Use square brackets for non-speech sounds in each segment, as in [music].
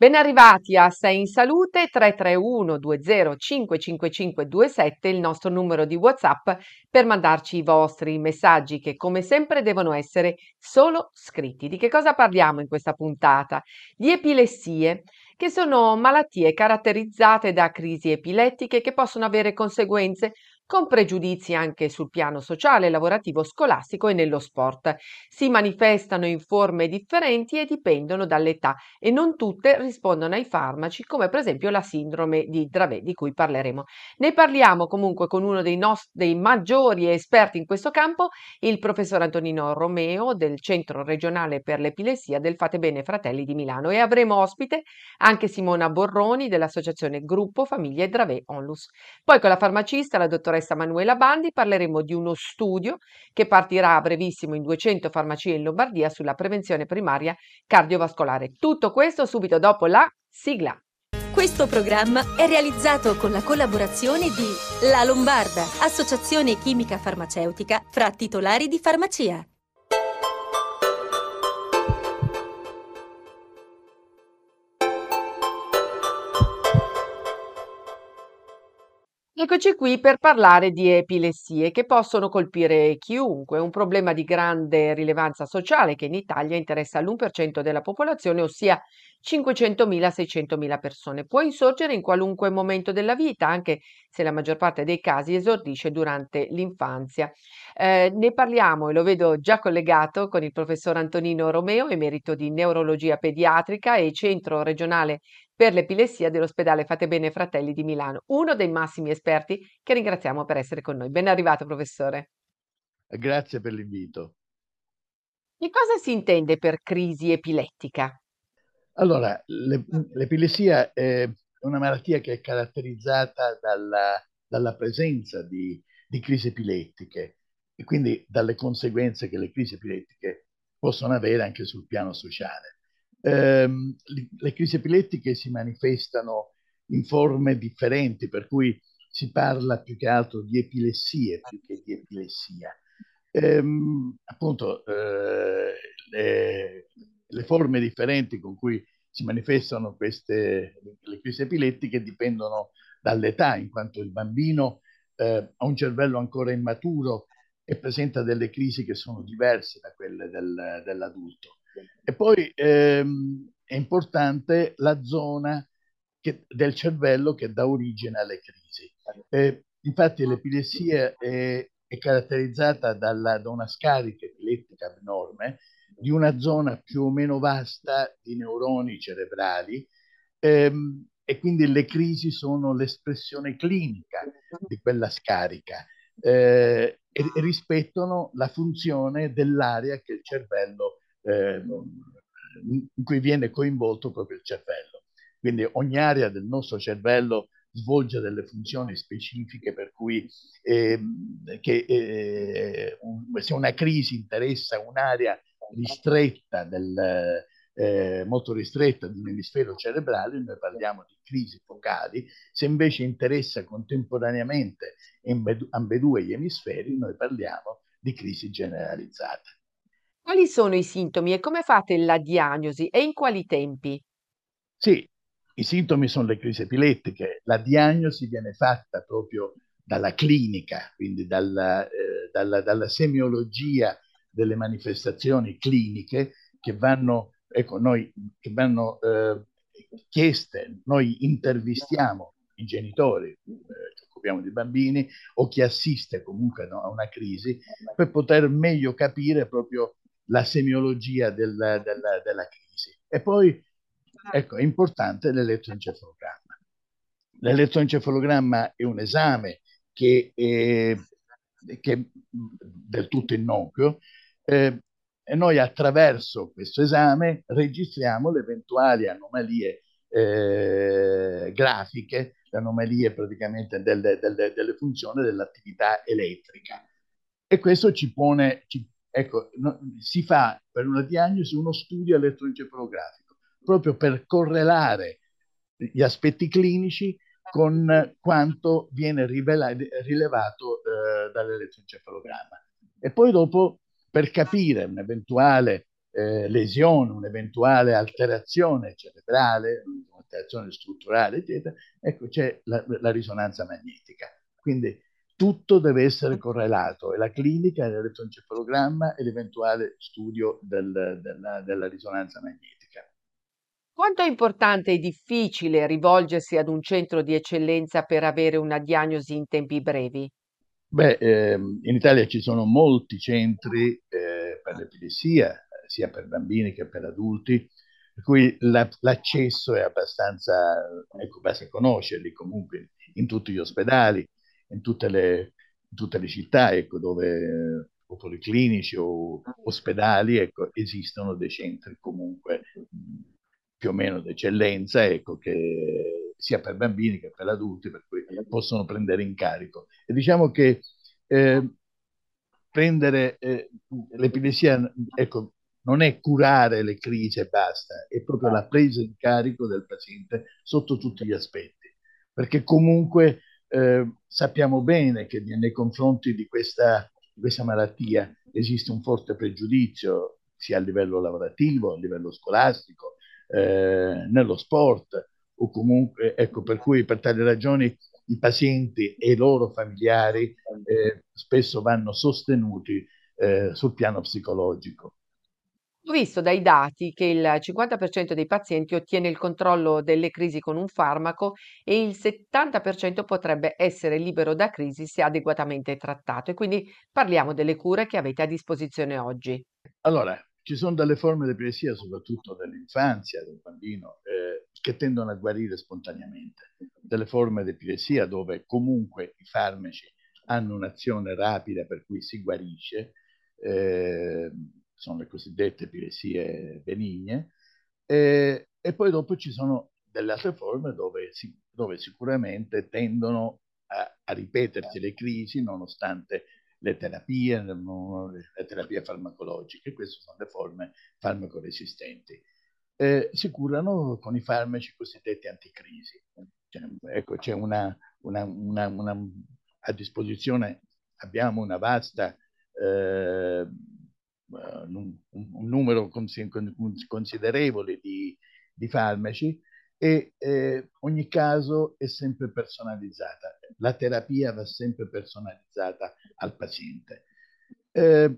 Ben arrivati a Sei in Salute 331 20 55527, il nostro numero di WhatsApp per mandarci i vostri messaggi che come sempre devono essere solo scritti. Di che cosa parliamo in questa puntata? Di epilessie, che sono malattie caratterizzate da crisi epilettiche che possono avere conseguenze con pregiudizi anche sul piano sociale, lavorativo, scolastico e nello sport. Si manifestano in forme differenti e dipendono dall'età e non tutte rispondono ai farmaci, come per esempio la sindrome di Dravet, di cui parleremo. Ne parliamo comunque con uno dei, nost- dei maggiori esperti in questo campo, il professor Antonino Romeo del Centro regionale per l'epilessia del Fate Bene Fratelli di Milano e avremo ospite anche Simona Borroni dell'associazione Gruppo Famiglie Dravet Onlus. Poi con la farmacista, la dottoressa dottoressa Manuela Bandi parleremo di uno studio che partirà a brevissimo in 200 farmacie in Lombardia sulla prevenzione primaria cardiovascolare. Tutto questo subito dopo la sigla. Questo programma è realizzato con la collaborazione di La Lombarda, associazione chimica farmaceutica fra titolari di farmacia. Eccoci qui per parlare di epilessie che possono colpire chiunque, un problema di grande rilevanza sociale che in Italia interessa l'1% della popolazione, ossia 500.000-600.000 persone. Può insorgere in qualunque momento della vita, anche se la maggior parte dei casi esordisce durante l'infanzia. Eh, ne parliamo e lo vedo già collegato con il professor Antonino Romeo, emerito di neurologia pediatrica e centro regionale per l'epilessia dell'ospedale Fate Bene Fratelli di Milano, uno dei massimi esperti che ringraziamo per essere con noi. Ben arrivato, professore. Grazie per l'invito. Che cosa si intende per crisi epilettica? Allora, le, l'epilessia è una malattia che è caratterizzata dalla, dalla presenza di, di crisi epilettiche e quindi dalle conseguenze che le crisi epilettiche possono avere anche sul piano sociale. Ehm, le crisi epilettiche si manifestano in forme differenti, per cui si parla più che altro di epilessie più che di epilessia. Ehm, appunto, eh, le, le, forme differenti con cui si manifestano queste le crisi epilettiche dipendono dall'età, in quanto il bambino eh, ha un cervello ancora immaturo e presenta delle crisi che sono diverse da quelle del, dell'adulto. E poi ehm, è importante la zona che, del cervello che dà origine alle crisi. Eh, infatti l'epilessia è, è caratterizzata dalla, da una scarica epilettica abnorme di una zona più o meno vasta di neuroni cerebrali ehm, e quindi le crisi sono l'espressione clinica di quella scarica eh, e, e rispettano la funzione dell'area che il cervello eh, in cui viene coinvolto proprio il cervello. Quindi ogni area del nostro cervello svolge delle funzioni specifiche per cui eh, che, eh, un, se una crisi interessa un'area ristretta del, eh, molto ristretta di un emisfero cerebrale, noi parliamo di crisi focali, se invece interessa contemporaneamente ambedue gli emisferi, noi parliamo di crisi generalizzata. Quali sono i sintomi e come fate la diagnosi e in quali tempi? Sì, i sintomi sono le crisi epilettiche, la diagnosi viene fatta proprio dalla clinica, quindi dalla, eh, dalla, dalla semiologia delle manifestazioni cliniche che vanno, ecco, noi, che vanno eh, chieste, noi intervistiamo i genitori, eh, ci occupiamo di bambini o chi assiste comunque no, a una crisi per poter meglio capire proprio la semiologia del, del, della crisi. E poi, ecco, è importante l'elettroencefalogramma. L'elettroencefalogramma è un esame che è, che è del tutto innocuo eh, e noi attraverso questo esame registriamo le eventuali anomalie eh, grafiche, le anomalie praticamente delle, delle, delle funzioni dell'attività elettrica. E questo ci pone, ci Ecco, no, si fa per una diagnosi uno studio elettroencefalografico, proprio per correlare gli aspetti clinici con quanto viene rivela- rilevato eh, dall'elettroencefalogramma. E poi dopo, per capire un eventuale eh, lesione, un'eventuale alterazione cerebrale, un'alterazione strutturale, eccetera, ecco c'è la, la risonanza magnetica. Quindi tutto deve essere correlato, e la clinica, l'elettroencefalogramma e l'eventuale studio del, della, della risonanza magnetica. Quanto è importante e difficile rivolgersi ad un centro di eccellenza per avere una diagnosi in tempi brevi? Beh, ehm, in Italia ci sono molti centri eh, per l'epilessia, sia per bambini che per adulti, per cui la, l'accesso è abbastanza, ecco, basta conoscerli comunque in tutti gli ospedali, in tutte le, in tutte le città, ecco, dove o policlinici o ospedali, ecco, esistono dei centri comunque più o meno d'eccellenza, ecco, che sia per bambini che per adulti, per cui possono prendere in carico. E diciamo che eh, prendere eh, l'epilessia, ecco, non è curare le crisi e basta, è proprio la presa in carico del paziente sotto tutti gli aspetti, perché comunque eh, sappiamo bene che nei confronti di questa, di questa malattia esiste un forte pregiudizio sia a livello lavorativo, a livello scolastico, eh, nello sport o comunque, ecco, per cui per tali ragioni i pazienti e i loro familiari eh, spesso vanno sostenuti eh, sul piano psicologico. Ho visto dai dati che il 50% dei pazienti ottiene il controllo delle crisi con un farmaco e il 70% potrebbe essere libero da crisi se adeguatamente trattato. E quindi parliamo delle cure che avete a disposizione oggi. Allora, ci sono delle forme di epilessia, soprattutto dell'infanzia, del bambino, eh, che tendono a guarire spontaneamente. Delle forme di epilessia dove comunque i farmaci hanno un'azione rapida per cui si guarisce, eh, sono le cosiddette epilessie benigne, eh, e poi dopo ci sono delle altre forme dove, si, dove sicuramente tendono a, a, ripetersi le crisi nonostante le terapie, le terapie farmacologiche, queste sono le forme farmacoresistenti. Eh, si curano con i farmaci cosiddetti anticrisi. Cioè, ecco, c'è una, una, una, una, a disposizione, abbiamo una vasta eh, un, un, numero considerevole di, di farmaci e eh, ogni caso è sempre personalizzata, la terapia va sempre personalizzata al paziente. Eh,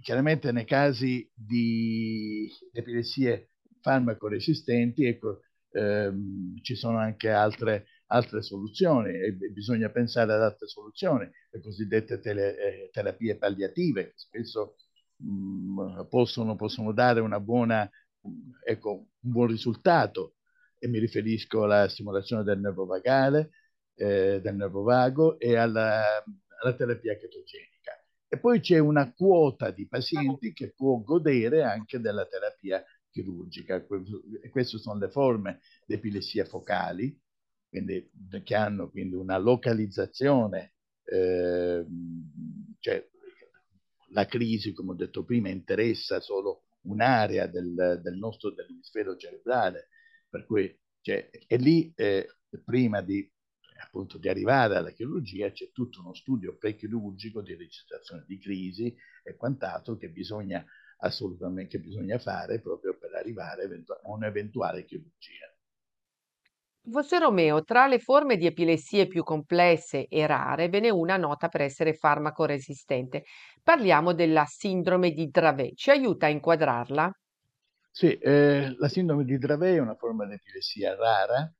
chiaramente nei casi di epilessie farmacoresistenti, ecco, ehm, ci sono anche altre, altre soluzioni e bisogna pensare ad altre soluzioni, le cosiddette tele, eh, terapie palliative, che spesso mh, mm, possono, possono, dare buona, ecco, un buon risultato e mi riferisco alla stimolazione del nervo vagale, eh, del nervo vago e alla, alla terapia chetogenica. E poi c'è una quota di pazienti che può godere anche della terapia chirurgica. E queste sono le forme di epilessia focali, quindi, che hanno quindi una localizzazione, eh, cioè la crisi, come ho detto prima, interessa solo un'area del, del nostro dell'emisfero cerebrale per cui cioè, e lì eh, prima di, appunto, di arrivare alla chirurgia c'è tutto uno studio prechirurgico di registrazione di crisi e quant'altro che bisogna assolutamente che bisogna fare proprio per arrivare a un'eventuale chirurgia. Professor Romeo, tra le forme di epilessie più complesse e rare ve n'è una nota per essere farmaco resistente. Parliamo della sindrome di Dravet. Ci aiuta a inquadrarla? Sì, eh, la sindrome di Dravet è una forma di epilessia rara,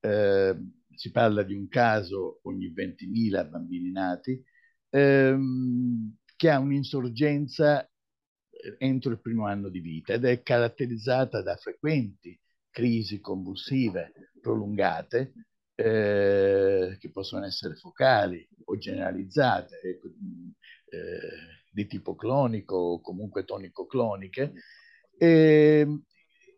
eh, si parla di un caso ogni 20.000 bambini nati, ehm, che ha un'insorgenza eh, entro il primo anno di vita ed è caratterizzata da frequenti crisi convulsive prolungate, eh, che possono essere focali o generalizzate, ecco, eh, di tipo clonico o comunque tonico-cloniche, e, ehm,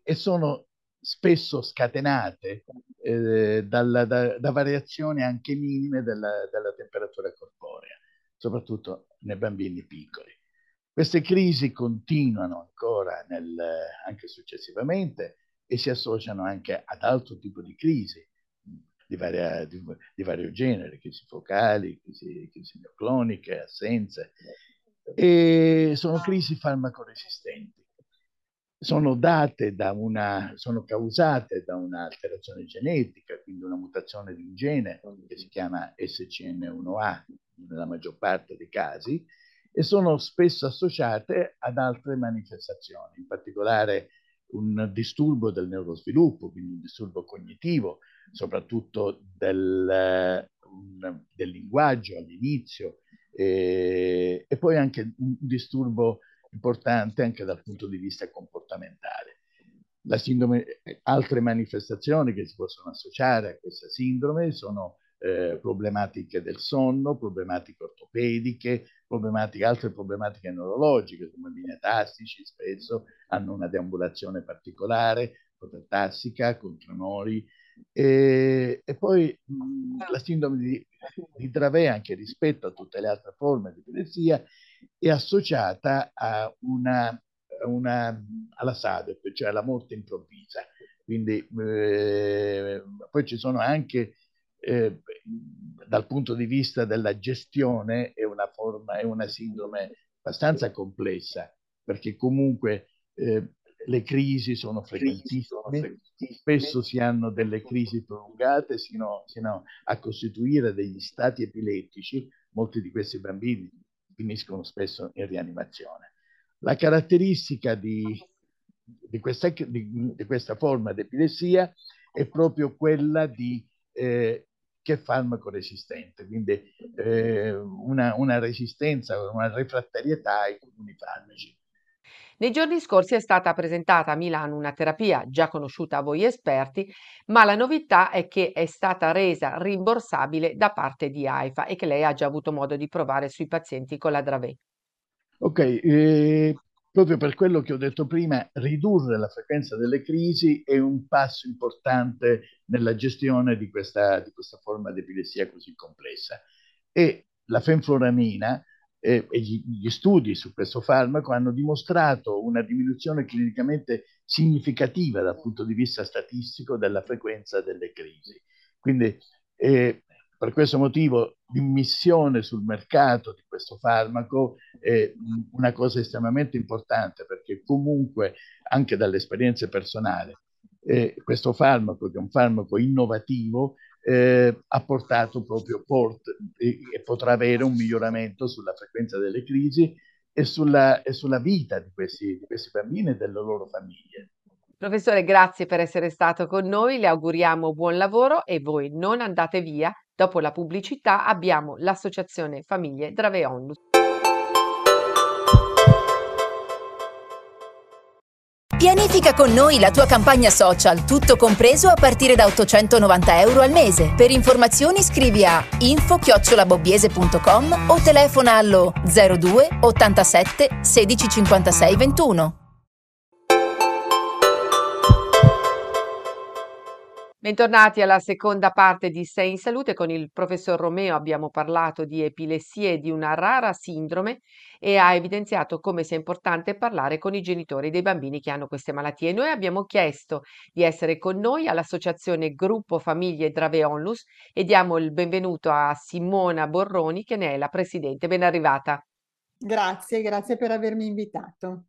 e sono spesso scatenate eh, dalla, da, da, variazioni anche minime della, della, temperatura corporea, soprattutto nei bambini piccoli. Queste crisi continuano ancora nel, anche successivamente e si associano anche ad altro tipo di crisi di, varia, di, di vario genere, crisi focali, crisi, crisi neocloniche, assenze, e sono crisi farmacoresistenti sono da una, sono causate da un'alterazione genetica, quindi una mutazione di un gene che si chiama SCN1A nella maggior parte dei casi, e sono spesso associate ad altre manifestazioni, in particolare un disturbo del neurosviluppo, quindi un disturbo cognitivo, soprattutto del, un, del linguaggio all'inizio, e, e, poi anche un disturbo importante anche dal punto di vista comportamentale. La sindrome, altre manifestazioni che si possono associare a questa sindrome sono eh, problematiche del sonno, problematiche ortopediche, problematiche, altre problematiche neurologiche come linee tassici, spesso hanno una deambulazione particolare, tassica, con tremori, e, e poi mh, la sindrome di, di Dravet, anche rispetto a tutte le altre forme di epilessia, è associata a una, una, alla SADEP, cioè alla morte improvvisa. Quindi eh, poi ci sono anche eh, dal punto di vista della gestione è una forma, è una sindrome abbastanza complessa, perché comunque eh, le crisi sono frequentissime, spesso si hanno delle crisi prolungate sino, sino a costituire degli stati epilettici, molti di questi bambini finiscono spesso in rianimazione. La caratteristica di, di, questa, di, di questa, forma di epilessia è proprio quella di eh, che farmaco resistente, quindi eh, una, una, resistenza, una refrattarietà ai comuni farmaci. Nei giorni scorsi è stata presentata a Milano una terapia già conosciuta a voi esperti, ma la novità è che è stata resa rimborsabile da parte di AIFA e che lei ha già avuto modo di provare sui pazienti con la Dravet. Ok, eh, proprio per quello che ho detto prima, ridurre la frequenza delle crisi è un passo importante nella gestione di questa, di questa forma di epilessia così complessa. E la fenfluramina eh, e gli, gli, studi su questo farmaco hanno dimostrato una diminuzione clinicamente significativa dal punto di vista statistico della frequenza delle crisi. Quindi eh, per questo motivo l'immissione sul mercato di questo farmaco è una cosa estremamente importante perché comunque anche dalle esperienze personali eh, questo farmaco che è un farmaco innovativo eh, ha portato proprio port, e, e, potrà avere un miglioramento sulla frequenza delle crisi e sulla, e sulla vita di questi, di questi bambini e delle loro famiglie. Professore, grazie per essere stato con noi, le auguriamo buon lavoro e voi non andate via. Dopo la pubblicità abbiamo l'Associazione Famiglie Drave Onlus. Pianifica con noi la tua campagna social, tutto compreso a partire da 890 euro al mese. Per informazioni scrivi a info-bobbiese.com o telefona allo 02 87 16 56 21. Bentornati alla seconda parte di Sei in Salute. Con il professor Romeo abbiamo parlato di epilessie e di una rara sindrome e ha evidenziato come sia importante parlare con i genitori dei bambini che hanno queste malattie. Noi abbiamo chiesto di essere con noi all'associazione Gruppo Famiglie Drave Onlus e diamo il benvenuto a Simona Borroni che ne è la presidente. Ben arrivata. Grazie, grazie per avermi invitato.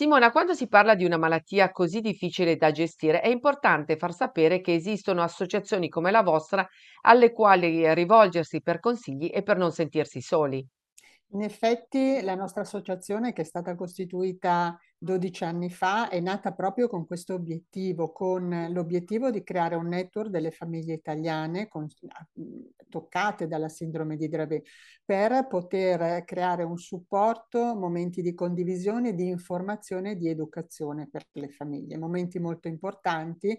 Simona, quando si parla di una malattia così difficile da gestire, è importante far sapere che esistono associazioni come la vostra alle quali rivolgersi per consigli e per non sentirsi soli. In effetti la nostra associazione che è stata costituita 12 anni fa è nata proprio con questo obiettivo, con l'obiettivo di creare un network delle famiglie italiane con, toccate dalla sindrome di Dravet per poter creare un supporto, momenti di condivisione, di informazione e di educazione per le famiglie, momenti molto importanti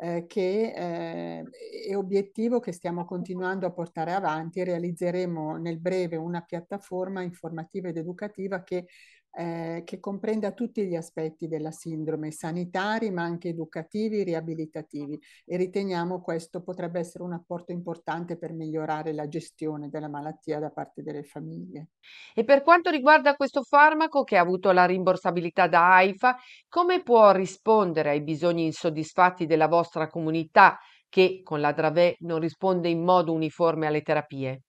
eh, che eh, è obiettivo che stiamo continuando a portare avanti. Realizzeremo nel breve una piattaforma informativa ed educativa che eh, che comprenda tutti gli aspetti della sindrome, sanitari ma anche educativi, riabilitativi e riteniamo questo potrebbe essere un apporto importante per migliorare la gestione della malattia da parte delle famiglie. E per quanto riguarda questo farmaco che ha avuto la rimborsabilità da AIFA, come può rispondere ai bisogni insoddisfatti della vostra comunità che con la Dravet non risponde in modo uniforme alle terapie?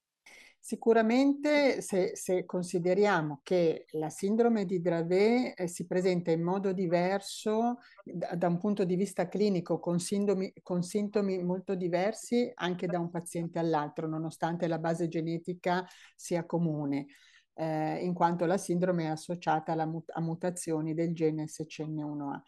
Sicuramente se, se, consideriamo che la sindrome di Dravet eh, si presenta in modo diverso da, da, un punto di vista clinico, con, sindomi, con sintomi molto diversi anche da un paziente all'altro, nonostante la base genetica sia comune, eh, in quanto la sindrome è associata alla a mutazioni del gene SCN1A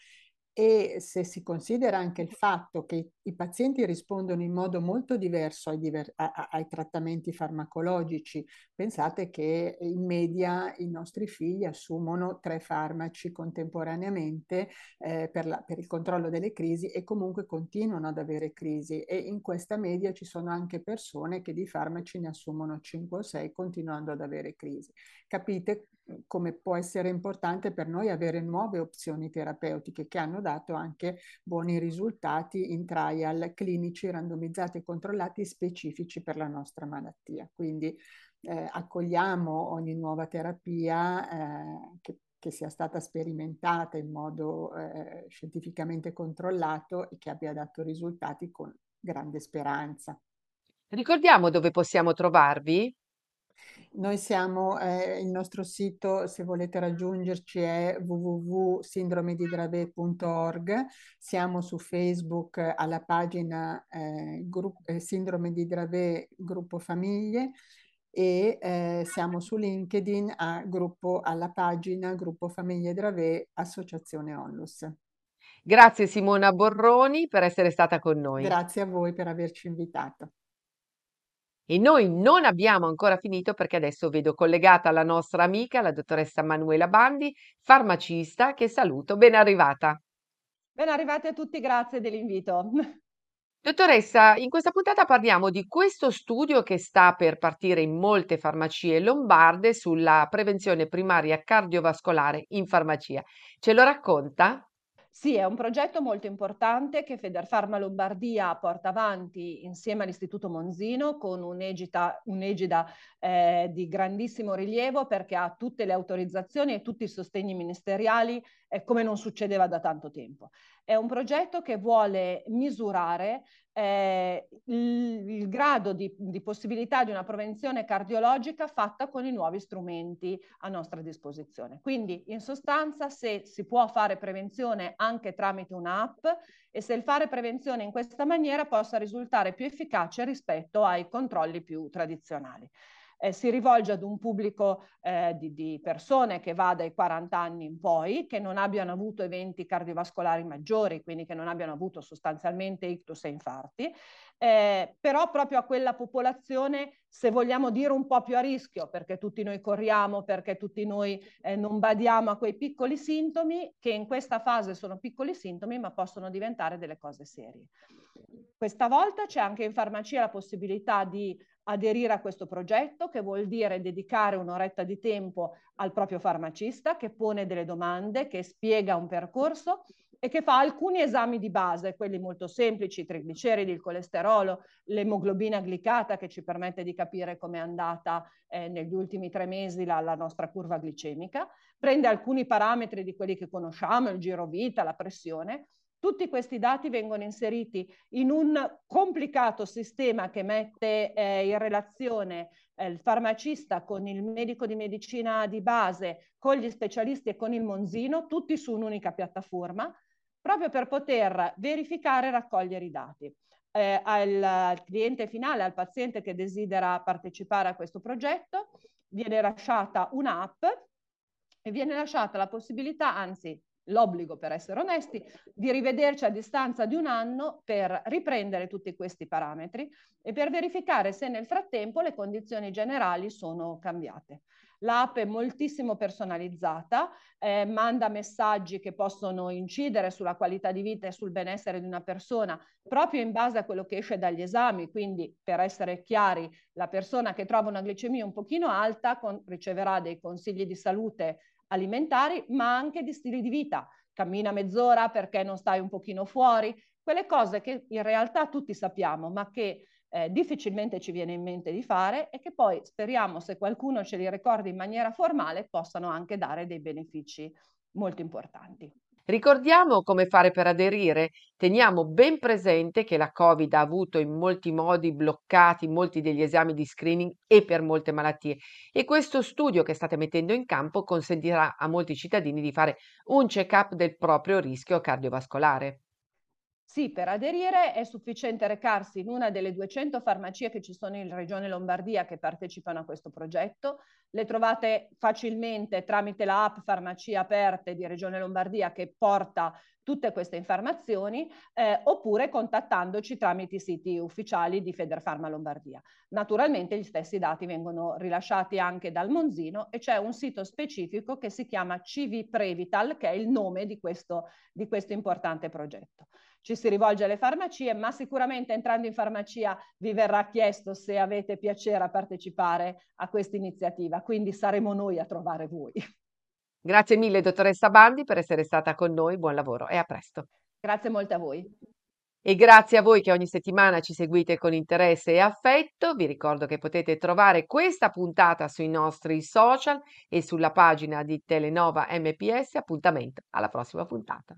e se si considera anche il fatto che i pazienti rispondono in modo molto diverso ai, diver- a- ai, trattamenti farmacologici, pensate che in media i nostri figli assumono tre farmaci contemporaneamente eh, per, la- per il controllo delle crisi e comunque continuano ad avere crisi e in questa media ci sono anche persone che di farmaci ne assumono 5 o 6 continuando ad avere crisi. Capite come può essere importante per noi avere nuove opzioni terapeutiche che hanno dato anche buoni risultati in trial clinici randomizzati e controllati specifici per la nostra malattia. Quindi eh, accogliamo ogni nuova terapia eh, che, che, sia stata sperimentata in modo eh, scientificamente controllato e che abbia dato risultati con grande speranza. Ricordiamo dove possiamo trovarvi? Noi siamo, eh, il nostro sito, se volete raggiungerci, è www.sindromedidrave.org. Siamo su Facebook alla pagina eh, eh, Sindrome di Dravet Gruppo Famiglie e eh, siamo su LinkedIn a gruppo, alla pagina Gruppo Famiglie Dravet Associazione Onlus. Grazie Simona Borroni per essere stata con noi. Grazie a voi per averci invitato. E noi non abbiamo ancora finito perché adesso vedo collegata la nostra amica, la dottoressa Manuela Bandi, farmacista, che saluto. Ben arrivata. Ben arrivati a tutti, grazie dell'invito. [laughs] Dottoressa, in questa puntata parliamo di questo studio che sta per partire in molte farmacie lombarde sulla prevenzione primaria cardiovascolare in farmacia. Ce lo racconta? Sì, è un progetto molto importante che Federfarma Lombardia porta avanti insieme all'Istituto Monzino con un'egida, un'egida eh, di grandissimo rilievo perché ha tutte le autorizzazioni e tutti i sostegni ministeriali eh, come non succedeva da tanto tempo. È un progetto che vuole misurare eh, il, il, grado di, di, possibilità di una prevenzione cardiologica fatta con i nuovi strumenti a nostra disposizione. Quindi in sostanza se si può fare prevenzione anche tramite un'app e se il fare prevenzione in questa maniera possa risultare più efficace rispetto ai controlli più tradizionali eh, si rivolge ad un pubblico eh, di, di, persone che va dai 40 anni in poi, che non abbiano avuto eventi cardiovascolari maggiori, quindi che non abbiano avuto sostanzialmente ictus e infarti, eh, però proprio a quella popolazione, se vogliamo dire un po' più a rischio, perché tutti noi corriamo, perché tutti noi eh, non badiamo a quei piccoli sintomi, che in questa fase sono piccoli sintomi, ma possono diventare delle cose serie. Questa volta c'è anche in farmacia la possibilità di aderire a questo progetto, che vuol dire dedicare un'oretta di tempo al proprio farmacista, che pone delle domande, che spiega un percorso e che fa alcuni esami di base, quelli molto semplici, i trigliceridi, il colesterolo, l'emoglobina glicata che ci permette di capire come è andata eh, negli ultimi tre mesi la, la, nostra curva glicemica, prende alcuni parametri di quelli che conosciamo, il giro vita, la pressione, tutti questi dati vengono inseriti in un complicato sistema che mette eh, in relazione eh, il farmacista con il medico di medicina di base, con gli specialisti e con il Monzino, tutti su un'unica piattaforma, proprio per poter verificare e raccogliere i dati. Eh, al, al cliente finale, al paziente che desidera partecipare a questo progetto, viene lasciata un'app e viene lasciata la possibilità, anzi l'obbligo, per essere onesti, di rivederci a distanza di un anno per riprendere tutti questi parametri e per verificare se nel frattempo le condizioni generali sono cambiate. L'app è moltissimo personalizzata, eh, manda messaggi che possono incidere sulla qualità di vita e sul benessere di una persona proprio in base a quello che esce dagli esami. Quindi, per essere chiari, la persona che trova una glicemia un pochino alta con, riceverà dei consigli di salute alimentari, ma anche di stili di vita. Cammina mezz'ora perché non stai un pochino fuori, quelle cose che in realtà tutti sappiamo, ma che eh, difficilmente ci viene in mente di fare e che poi speriamo, se qualcuno ce li ricorda in maniera formale, possano anche dare dei benefici molto importanti. Ricordiamo come fare per aderire. Teniamo ben presente che la Covid ha avuto in molti modi bloccati molti degli esami di screening e per molte malattie e questo studio che state mettendo in campo consentirà a molti cittadini di fare un check-up del proprio rischio cardiovascolare. Sì, per aderire è sufficiente recarsi in una delle 200 farmacie che ci sono in Regione Lombardia che partecipano a questo progetto. Le trovate facilmente tramite la app Farmacie Aperte di Regione Lombardia che porta tutte queste informazioni eh, oppure contattandoci tramite i siti ufficiali di Federfarma Lombardia. Naturalmente gli stessi dati vengono rilasciati anche dal Monzino e c'è un sito specifico che si chiama CV Prevital che è il nome di questo, di questo importante progetto ci si rivolge alle farmacie, ma sicuramente entrando in farmacia vi verrà chiesto se avete piacere a partecipare a questa iniziativa, quindi saremo noi a trovare voi. Grazie mille dottoressa Bandi per essere stata con noi, buon lavoro e a presto. Grazie molto a voi. E grazie a voi che ogni settimana ci seguite con interesse e affetto. Vi ricordo che potete trovare questa puntata sui nostri social e sulla pagina di Telenova MPS. Appuntamento alla prossima puntata.